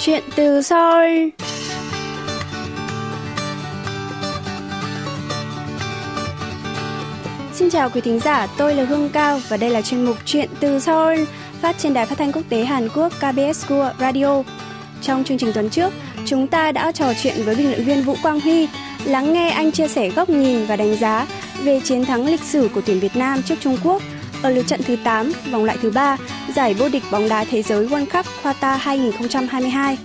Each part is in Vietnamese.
Chuyện từ Seoul Xin chào quý thính giả, tôi là Hương Cao và đây là chuyên mục Chuyện từ Seoul phát trên đài phát thanh quốc tế Hàn Quốc KBS World Radio. Trong chương trình tuần trước, chúng ta đã trò chuyện với bình luận viên Vũ Quang Huy, lắng nghe anh chia sẻ góc nhìn và đánh giá về chiến thắng lịch sử của tuyển Việt Nam trước Trung Quốc ở lượt trận thứ 8, vòng loại thứ 3, giải vô địch bóng đá thế giới World Cup Qatar 2022.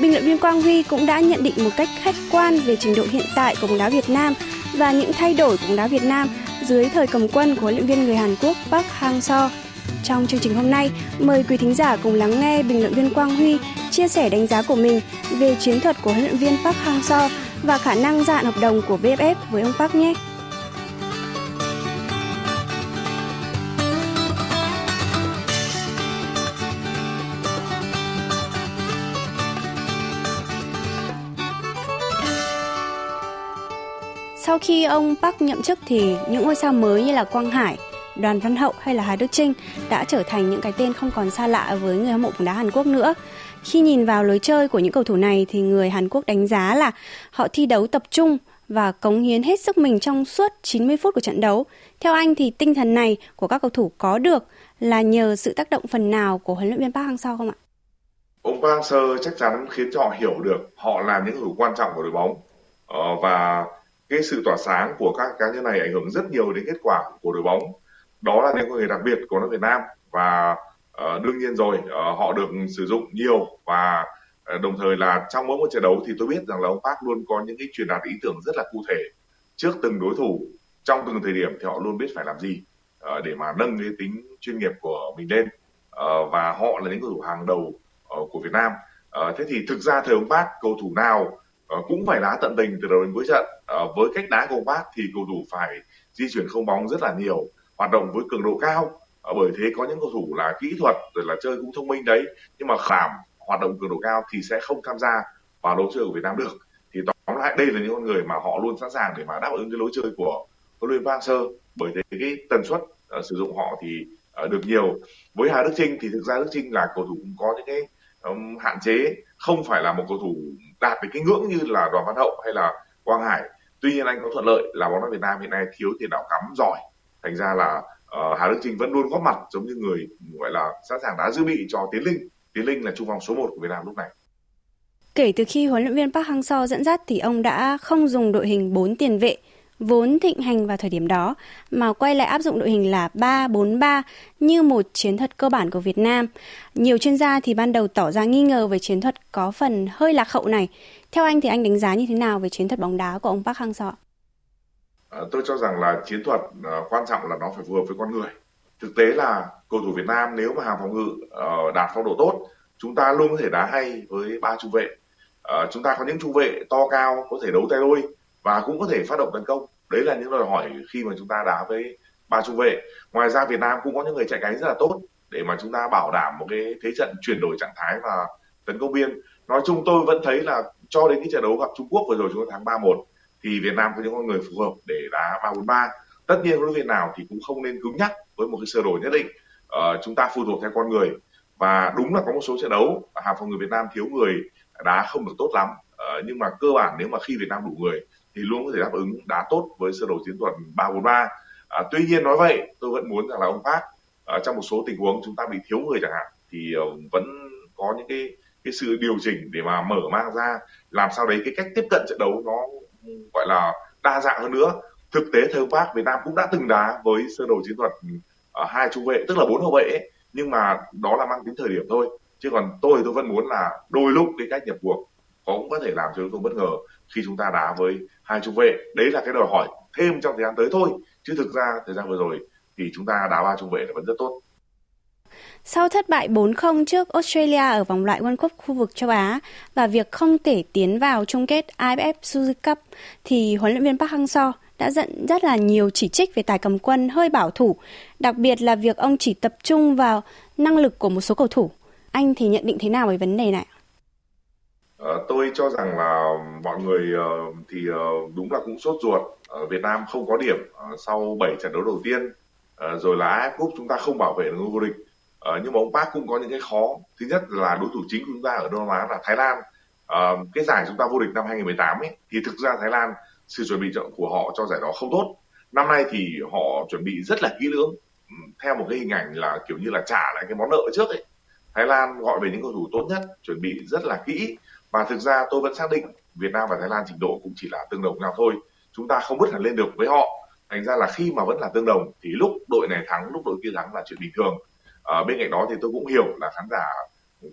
Bình luận viên Quang Huy cũng đã nhận định một cách khách quan về trình độ hiện tại của bóng đá Việt Nam và những thay đổi của bóng đá Việt Nam dưới thời cầm quân của huấn luyện viên người Hàn Quốc Park Hang-seo. Trong chương trình hôm nay, mời quý thính giả cùng lắng nghe bình luận viên Quang Huy chia sẻ đánh giá của mình về chiến thuật của huấn luyện viên Park Hang-seo và khả năng dạn hợp đồng của VFF với ông Park nhé. Sau khi ông Park nhậm chức thì những ngôi sao mới như là Quang Hải, Đoàn Văn Hậu hay là Hà Đức Trinh đã trở thành những cái tên không còn xa lạ với người hâm mộ bóng đá Hàn Quốc nữa. Khi nhìn vào lối chơi của những cầu thủ này thì người Hàn Quốc đánh giá là họ thi đấu tập trung và cống hiến hết sức mình trong suốt 90 phút của trận đấu. Theo anh thì tinh thần này của các cầu thủ có được là nhờ sự tác động phần nào của huấn luyện viên Park Hang-seo không ạ? Ông Park Hang-seo chắc chắn khiến cho họ hiểu được họ là những cầu thủ quan trọng của đội bóng ờ, và cái sự tỏa sáng của các cá nhân này ảnh hưởng rất nhiều đến kết quả của đội bóng. Đó là những người đặc biệt của nước Việt Nam và uh, đương nhiên rồi uh, họ được sử dụng nhiều và uh, đồng thời là trong mỗi một trận đấu thì tôi biết rằng là ông Park luôn có những cái truyền đạt ý tưởng rất là cụ thể trước từng đối thủ trong từng thời điểm thì họ luôn biết phải làm gì uh, để mà nâng cái tính chuyên nghiệp của mình lên uh, và họ là những cầu thủ hàng đầu uh, của Việt Nam. Uh, thế thì thực ra thời ông Park cầu thủ nào uh, cũng phải đá tận tình từ đầu đến cuối trận uh, với cách đá của bác thì cầu thủ phải di chuyển không bóng rất là nhiều hoạt động với cường độ cao. Ờ, bởi thế có những cầu thủ là kỹ thuật rồi là chơi cũng thông minh đấy nhưng mà khảm hoạt động cường độ cao thì sẽ không tham gia vào lối chơi của Việt Nam được. Thì tóm lại đây là những con người mà họ luôn sẵn sàng để mà đáp ứng cái lối chơi của huấn luyện viên Sơ bởi thế cái tần suất uh, sử dụng họ thì uh, được nhiều. Với Hà Đức Trinh thì thực ra Đức Trinh là cầu thủ cũng có những cái um, hạn chế. Không phải là một cầu thủ đạt được cái ngưỡng như là Đoàn Văn Hậu hay là Quang Hải tuy nhiên anh có thuận lợi là bóng đá Việt Nam hiện nay thiếu tiền đạo cắm giỏi thành ra là uh, Hà Đức Trinh vẫn luôn góp mặt giống như người gọi là sẵn sàng đá dự bị cho Tiến Linh Tiến Linh là trung phong số 1 của Việt Nam lúc này Kể từ khi huấn luyện viên Park Hang-seo dẫn dắt thì ông đã không dùng đội hình 4 tiền vệ vốn thịnh hành vào thời điểm đó mà quay lại áp dụng đội hình là 3-4-3 như một chiến thuật cơ bản của Việt Nam. Nhiều chuyên gia thì ban đầu tỏ ra nghi ngờ về chiến thuật có phần hơi lạc hậu này. Theo anh thì anh đánh giá như thế nào về chiến thuật bóng đá của ông Park Hang-seo? À, tôi cho rằng là chiến thuật à, quan trọng là nó phải phù hợp với con người. Thực tế là cầu thủ Việt Nam nếu mà hàng phòng ngự ờ, đạt phong độ tốt, chúng ta luôn có thể đá hay với ba trung vệ. Ờ, chúng ta có những trung vệ to cao, có thể đấu tay đôi và cũng có thể phát động tấn công. Đấy là những đòi hỏi khi mà chúng ta đá với ba trung vệ. Ngoài ra, Việt Nam cũng có những người chạy cánh rất là tốt để mà chúng ta bảo đảm một cái thế trận chuyển đổi trạng thái và tấn công biên. Nói chung tôi vẫn thấy là cho đến cái trận đấu gặp Trung Quốc vừa rồi chúng ta thắng 3-1 thì Việt Nam có những con người phù hợp để đá 3-4-3 tất nhiên huấn luyện viên nào thì cũng không nên cứng nhắc với một cái sơ đồ nhất định. Ờ, chúng ta phụ thuộc theo con người. Và đúng là có một số trận đấu hàng phòng người Việt Nam thiếu người đá không được tốt lắm. Ờ, nhưng mà cơ bản nếu mà khi Việt Nam đủ người thì luôn có thể đáp ứng đá tốt với sơ đồ chiến thuật 3-4-3 à, ờ, tuy nhiên nói vậy tôi vẫn muốn rằng là ông Park uh, trong một số tình huống chúng ta bị thiếu người chẳng hạn thì uh, vẫn có những cái cái sự điều chỉnh để mà mở mang ra, làm sao đấy cái cách tiếp cận trận đấu nó, gọi là, đa dạng hơn nữa. Thực tế thời Park Việt Nam cũng đã từng đá với sơ đồ chiến thuật ở hai trung vệ, tức là bốn hậu vệ ấy. nhưng mà đó là mang tính thời điểm thôi. Chứ còn tôi tôi vẫn muốn là đôi lúc cái cách nhập cuộc cũng có thể làm cho chúng tôi bất ngờ khi chúng ta đá với hai trung vệ. Đấy là cái đòi hỏi thêm trong thời gian tới thôi. Chứ thực ra thời gian vừa rồi thì chúng ta đá ba trung vệ là vẫn rất tốt sau thất bại 4-0 trước Australia ở vòng loại World Cup khu vực châu Á và việc không thể tiến vào chung kết AFF Suzuki Cup thì huấn luyện viên Park Hang-seo đã dẫn rất là nhiều chỉ trích về tài cầm quân hơi bảo thủ, đặc biệt là việc ông chỉ tập trung vào năng lực của một số cầu thủ. Anh thì nhận định thế nào về vấn đề này? À, tôi cho rằng là mọi người uh, thì uh, đúng là cũng sốt ruột. Ở Việt Nam không có điểm uh, sau 7 trận đấu đầu tiên, uh, rồi là AFF Cup chúng ta không bảo vệ được ngôi vô địch uh, nhưng mà ông Park cũng có những cái khó. Thứ nhất là đối thủ chính của chúng ta ở Đông Nam Á là Thái Lan. Uh, cái giải chúng ta vô địch năm 2018 ấy thì thực ra Thái Lan sự chuẩn bị của họ cho giải đó không tốt. Năm nay thì họ chuẩn bị rất là kỹ lưỡng. Ừ, theo một cái hình ảnh là kiểu như là trả lại cái món nợ trước ấy. Thái Lan gọi về những cầu thủ tốt nhất chuẩn bị rất là kỹ. Và thực ra tôi vẫn xác định Việt Nam và Thái Lan trình độ cũng chỉ là tương đồng nhau thôi. Chúng ta không bứt hẳn lên được với họ. Thành ra là khi mà vẫn là tương đồng thì lúc đội này thắng lúc đội kia thắng là chuyện bình thường à, bên cạnh đó thì tôi cũng hiểu là khán giả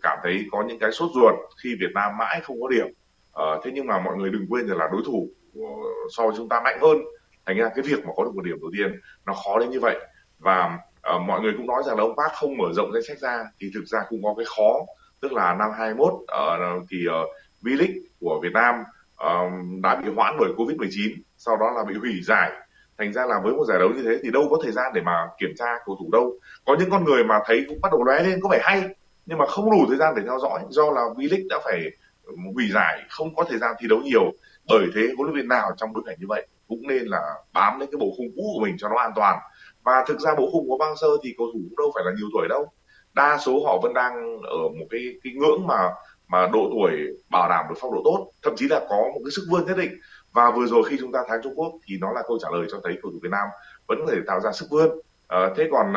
cảm thấy có những cái sốt ruột khi Việt Nam mãi không có điểm. À, thế nhưng mà mọi người đừng quên rằng là đối thủ ờ, so với chúng ta mạnh hơn. Thành ra cái việc mà có được một điểm đầu tiên nó khó đến như vậy. Và à, mọi người cũng nói rằng là ông Park không mở rộng danh sách ra thì thực ra cũng có cái khó. Tức là năm 21 uh, thì uh, V-League của Việt Nam uh, đã bị hoãn bởi Covid-19 sau đó là bị hủy giải thành ra là với một giải đấu như thế thì đâu có thời gian để mà kiểm tra cầu thủ đâu. Có những con người mà thấy cũng bắt đầu lóe lên có vẻ hay, nhưng mà không đủ thời gian để theo dõi, do là V-League đã phải hủy giải, không có thời gian thi đấu nhiều. Bởi thế huấn luyện viên nào trong bối cảnh như vậy cũng nên là bám lên cái bộ khung cũ của mình cho nó an toàn. Và thực ra bộ khung của bang sơ thì cầu thủ cũng đâu phải là nhiều tuổi đâu. Đa số họ vẫn đang ở một cái cái ngưỡng mà mà độ tuổi bảo đảm được phong độ tốt. Thậm chí là có một cái sức vươn nhất định và vừa rồi khi chúng ta thắng Trung Quốc thì nó là câu trả lời cho thấy cầu thủ Việt Nam vẫn có thể tạo ra sức vươn. À, thế còn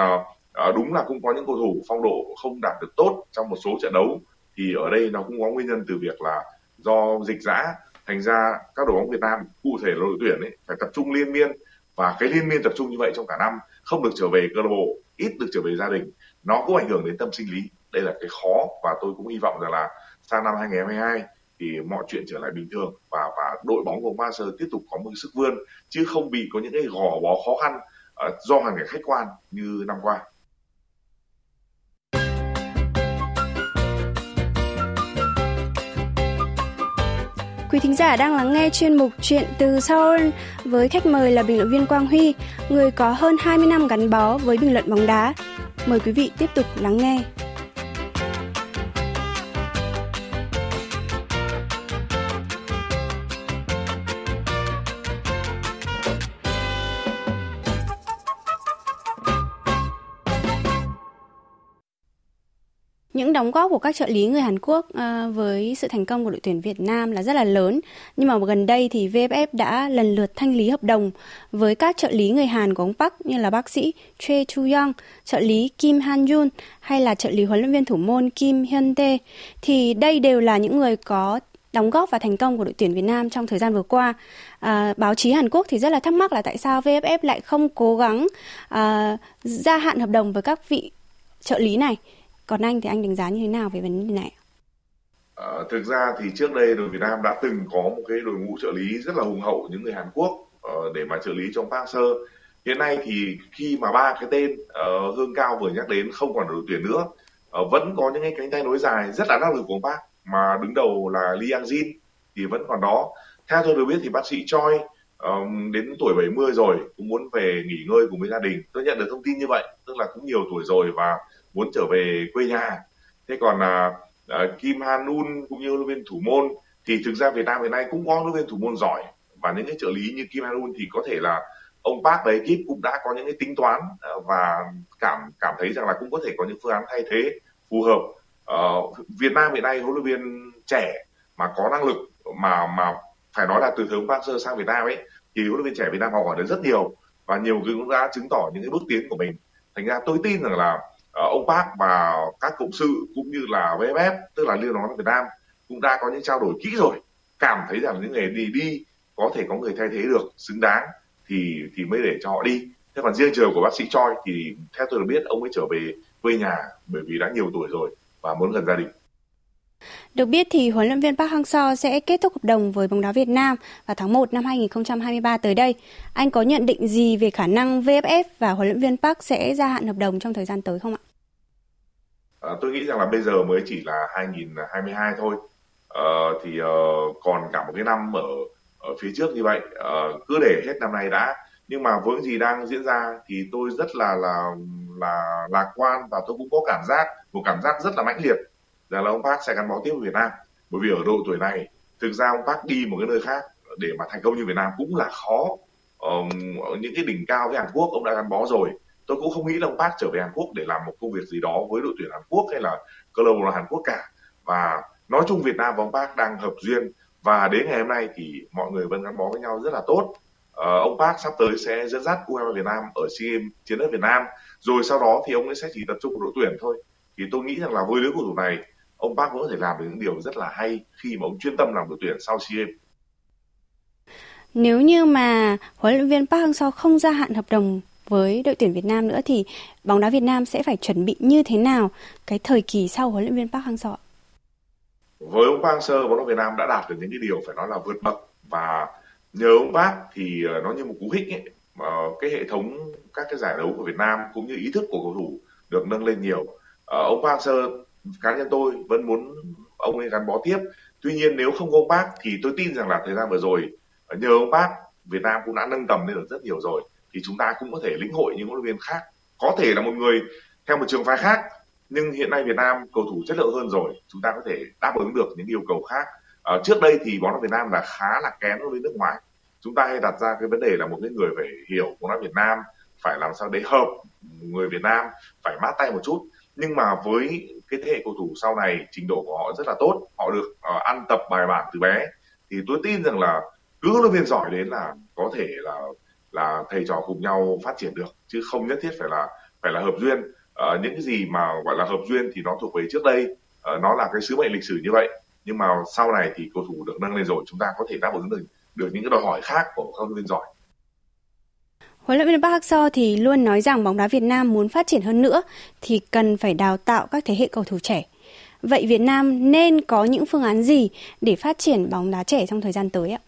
à, đúng là cũng có những cầu thủ phong độ không đạt được tốt trong một số trận đấu thì ở đây nó cũng có nguyên nhân từ việc là do dịch giã thành ra các đội bóng Việt Nam cụ thể là đội tuyển ấy phải tập trung liên miên. Và cái liên miên tập trung như vậy trong cả năm không được trở về câu lạc bộ ít được trở về gia đình nó cũng ảnh hưởng đến tâm sinh lý. Đây là cái khó và tôi cũng hy vọng rằng là sang năm 2022 thì mọi chuyện trở lại bình thường và và đội bóng của Master tiếp tục có một sức vươn chứ không bị có những cái gò bó khó khăn uh, do hoàn cảnh khách quan như năm qua. Quý thính giả đang lắng nghe chuyên mục Chuyện từ Seoul với khách mời là bình luận viên Quang Huy, người có hơn 20 năm gắn bó với bình luận bóng đá. Mời quý vị tiếp tục lắng nghe. Những đóng góp của các trợ lý người Hàn Quốc ờ, với sự thành công của đội tuyển Việt Nam là rất là lớn. Nhưng mà gần đây thì VFF đã lần lượt thanh lý hợp đồng với các trợ lý người Hàn của ông Park như là bác sĩ Choi Chu Young, trợ lý Kim Han Jun hay là trợ lý huấn luyện viên thủ môn Kim Hyun Tae. Thì đây đều là những người có đóng góp và thành công của đội tuyển Việt Nam trong thời gian vừa qua. À, báo chí Hàn Quốc thì rất là thắc mắc là tại sao VFF lại không cố gắng à, gia hạn hợp đồng với các vị trợ lý này còn anh thì anh đánh giá như thế nào về vấn đề này? À, thực ra thì trước đây đội Việt Nam đã từng có một cái đội ngũ trợ lý rất là hùng hậu những người Hàn Quốc uh, để mà trợ lý trong Park Seo. Hiện nay thì khi mà ba cái tên uh, Hương Cao vừa nhắc đến không còn đội tuyển nữa, uh, vẫn có những cái cánh tay nối dài rất là năng lực của ông Park mà đứng đầu là Lee Yang Jin thì vẫn còn đó. Theo tôi được biết thì bác sĩ Choi um, đến tuổi 70 rồi cũng muốn về nghỉ ngơi cùng với gia đình. Tôi nhận được thông tin như vậy, tức là cũng nhiều tuổi rồi và muốn trở về quê nhà. Thế còn là uh, Kim Hanun cũng như huấn luyện viên thủ môn thì thực ra Việt Nam hiện nay cũng có huấn luyện viên thủ môn giỏi. Và những cái trợ lý như Kim Hanun thì có thể là ông Park và ekip cũng đã có những cái tính toán uh, và cảm cảm thấy rằng là cũng có thể có những phương án thay thế phù hợp. Uh, Việt Nam hiện nay huấn luyện viên trẻ mà có năng lực mà mà phải nói là từ thời ông Park Sơ sang Việt Nam ấy thì huấn luyện viên trẻ Việt Nam học hỏi được rất nhiều và nhiều người cũng đã chứng tỏ những cái bước tiến của mình. Thành ra tôi tin rằng là Ờ, ông Park và các cộng sự cũng như là VFF tức là Liên đoàn bóng Việt Nam cũng đã có những trao đổi kỹ rồi, cảm thấy rằng những người đi đi có thể có người thay thế được xứng đáng thì thì mới để cho họ đi. Thế còn riêng trường của bác sĩ Choi thì theo tôi được biết, ông ấy trở về quê nhà bởi vì đã nhiều tuổi rồi và muốn gần gia đình được biết thì huấn luyện viên Park Hang-seo sẽ kết thúc hợp đồng với bóng đá Việt Nam vào tháng 1 năm 2023 tới đây. Anh có nhận định gì về khả năng VFF và huấn luyện viên Park sẽ gia hạn hợp đồng trong thời gian tới không ạ? À, tôi nghĩ rằng là bây giờ mới chỉ là 2022 thôi. À, thì uh, còn cả một cái năm ở ở phía trước như vậy uh, cứ để hết năm nay đã nhưng mà với gì đang diễn ra thì tôi rất là là là lạc quan và tôi cũng có cảm giác một cảm giác rất là mãnh liệt rằng là ông Park sẽ gắn bó tiếp với Việt Nam. Bởi vì ở độ tuổi này thực ra ông Park đi một cái nơi khác để mà thành công như Việt Nam cũng là khó. Um, những cái đỉnh cao với Hàn Quốc ông đã gắn bó rồi. Tôi cũng không nghĩ là ông Park trở về Hàn Quốc để làm một công việc gì đó với đội tuyển Hàn Quốc hay là câu lạc bộ Hàn Quốc cả. Và nói chung Việt Nam và ông Park đang hợp duyên. Và đến ngày hôm nay thì mọi người vẫn gắn bó với nhau rất là tốt. Ờ, ông Park sắp tới sẽ dẫn dắt U23 Việt Nam ở SEA Games chiến đất Việt Nam. Rồi sau đó thì ông ấy sẽ chỉ tập trung vào đội tuyển thôi. Thì tôi nghĩ rằng là với lứa cầu thủ này ông Park vẫn có thể làm được những điều rất là hay khi mà ông chuyên tâm làm đội tuyển sau SEA Games nếu như mà huấn luyện viên Park Hang-seo không gia hạn hợp đồng với đội tuyển Việt Nam nữa thì bóng đá Việt Nam sẽ phải chuẩn bị như thế nào cái thời kỳ sau huấn luyện viên Park Hang-seo? Với ông Park Hang-seo, bóng đá Việt Nam đã đạt được những cái điều phải nói là vượt bậc và nhờ ông Park thì ờ, nó như một cú hích ấy, mà cái hệ thống các cái giải đấu của Việt Nam cũng như ý thức của cầu thủ được nâng lên nhiều. Ờ, ông Park Hang-seo cá nhân tôi vẫn muốn ông ấy gắn bó tiếp. Tuy nhiên nếu không có ông bác thì tôi tin rằng là thời gian vừa rồi ờ, nhờ ông bác Việt Nam cũng đã nâng tầm lên được rất nhiều rồi. Thì chúng ta cũng có thể lĩnh hội những huấn luyện viên khác. Có thể là một người theo một trường phái khác nhưng hiện nay Việt Nam cầu thủ chất lượng hơn rồi. Chúng ta có thể đáp ứng được những yêu cầu khác. À, trước đây thì bóng đá Việt Nam là khá là kém đối với nước ngoài. Chúng ta hay đặt ra cái vấn đề là một cái người phải hiểu bóng đá Việt Nam phải làm sao để hợp người Việt Nam phải mát tay một chút. Nhưng mà với cái thế hệ cầu thủ sau này trình độ của họ rất là tốt. Họ được uh, ăn tập bài bản từ bé. Thì tôi tin rằng là cứ huấn luyện viên giỏi đến là có thể là là thầy trò cùng nhau phát triển được chứ không nhất thiết phải là phải là hợp duyên. Uh, những cái gì mà gọi là hợp duyên thì nó thuộc về trước đây. Uh, nó là cái sứ mệnh lịch sử như vậy. Nhưng mà sau này thì cầu thủ được nâng lên rồi chúng ta có thể đáp ứng được được những cái đòi hỏi khác của các huấn luyện viên giỏi. Huấn luyện viên Park Hang-seo thì luôn nói rằng bóng đá Việt Nam muốn phát triển hơn nữa thì cần phải đào tạo các thế hệ cầu thủ trẻ. Vậy Việt Nam nên có những phương án gì để phát triển bóng đá trẻ trong thời gian tới ạ?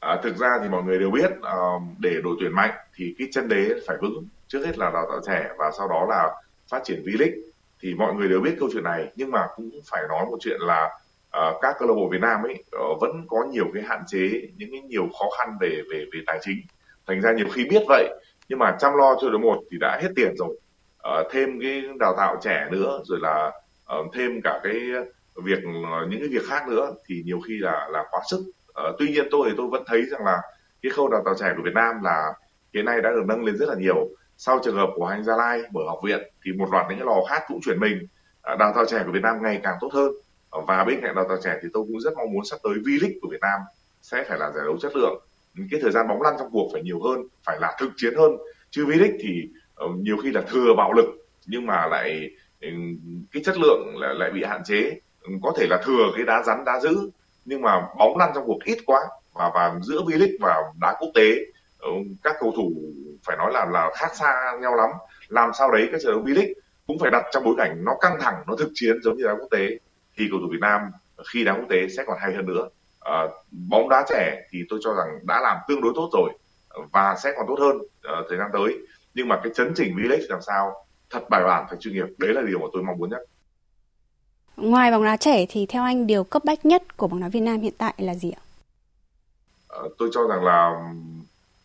À, thực ra thì mọi người đều biết uh, để đội tuyển mạnh thì cái chân đế phải vững trước hết là đào tạo trẻ và sau đó là phát triển V-League thì mọi người đều biết câu chuyện này nhưng mà cũng phải nói một chuyện là uh, các câu lạc bộ Việt Nam ấy uh, vẫn có nhiều cái hạn chế những cái nhiều khó khăn về về về tài chính thành ra nhiều khi biết vậy nhưng mà chăm lo cho đội một thì đã hết tiền rồi. Uh, thêm cái đào tạo trẻ nữa rồi là uh, thêm cả cái việc ờ, những cái việc khác nữa thì nhiều khi là là quá sức. Uh, tuy nhiên tôi thì tôi vẫn thấy rằng là cái khâu đào tạo trẻ của Việt Nam là hiện nay đã được nâng lên rất là nhiều. Sau trường hợp của anh Gia Lai mở học viện thì một loạt những cái lò khác cũng chuyển mình. Đào tạo trẻ của Việt Nam ngày càng tốt hơn. Và bên cạnh đào tạo trẻ thì tôi cũng rất mong muốn sắp tới V-League của Việt Nam sẽ phải là giải đấu chất lượng cái thời gian bóng lăn trong cuộc phải nhiều hơn phải là thực chiến hơn. Chứ V-League thì ờ, nhiều khi là thừa bạo lực nhưng mà lại ừ, cái chất lượng lại, lại bị hạn chế. Ừ, có thể là thừa cái đá rắn đá giữ nhưng mà bóng lăn trong cuộc ít quá và và giữa V-League và đá quốc tế ừ, các cầu thủ phải nói là là khác xa nhau lắm. Làm sao đấy các trận đấu V-League cũng phải đặt trong bối cảnh nó căng thẳng nó thực chiến giống như đá quốc tế. Thì cầu thủ Việt Nam khi đá quốc tế sẽ còn hay hơn nữa à, bóng đá trẻ thì tôi cho rằng đã làm tương đối tốt rồi và sẽ còn tốt hơn uh, thời gian tới nhưng mà cái chấn chỉnh V-League làm sao thật bài bản phải chuyên nghiệp đấy là điều mà tôi mong muốn nhất Ngoài bóng đá trẻ thì theo anh điều cấp bách nhất của bóng đá Việt Nam hiện tại là gì ạ? Ờ, tôi cho rằng là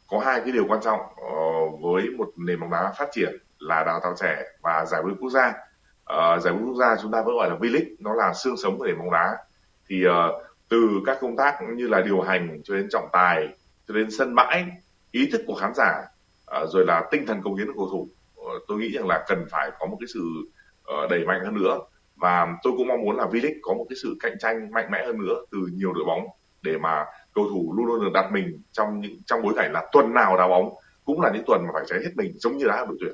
có hai cái điều quan trọng ờ, với một nền bóng đá phát triển là đào tạo trẻ và giải vô quốc gia. Uh, giải vô quốc gia chúng ta vẫn gọi là V-League, nó là xương sống của nền bóng đá. Thì uh, từ các công tác như là điều hành cho đến trọng tài, cho đến sân bãi, ý thức của khán giả, ờ, rồi là tinh thần công hiến của cầu thủ, ờ, tôi nghĩ rằng là cần phải có một cái sự ờ, đẩy mạnh hơn nữa. Và tôi cũng mong muốn là V-League có một cái sự cạnh tranh mạnh mẽ hơn nữa từ nhiều đội bóng để mà cầu thủ luôn luôn được đặt mình trong những trong bối cảnh là tuần nào đá bóng cũng là những tuần mà phải cháy hết mình giống như đá đội tuyển.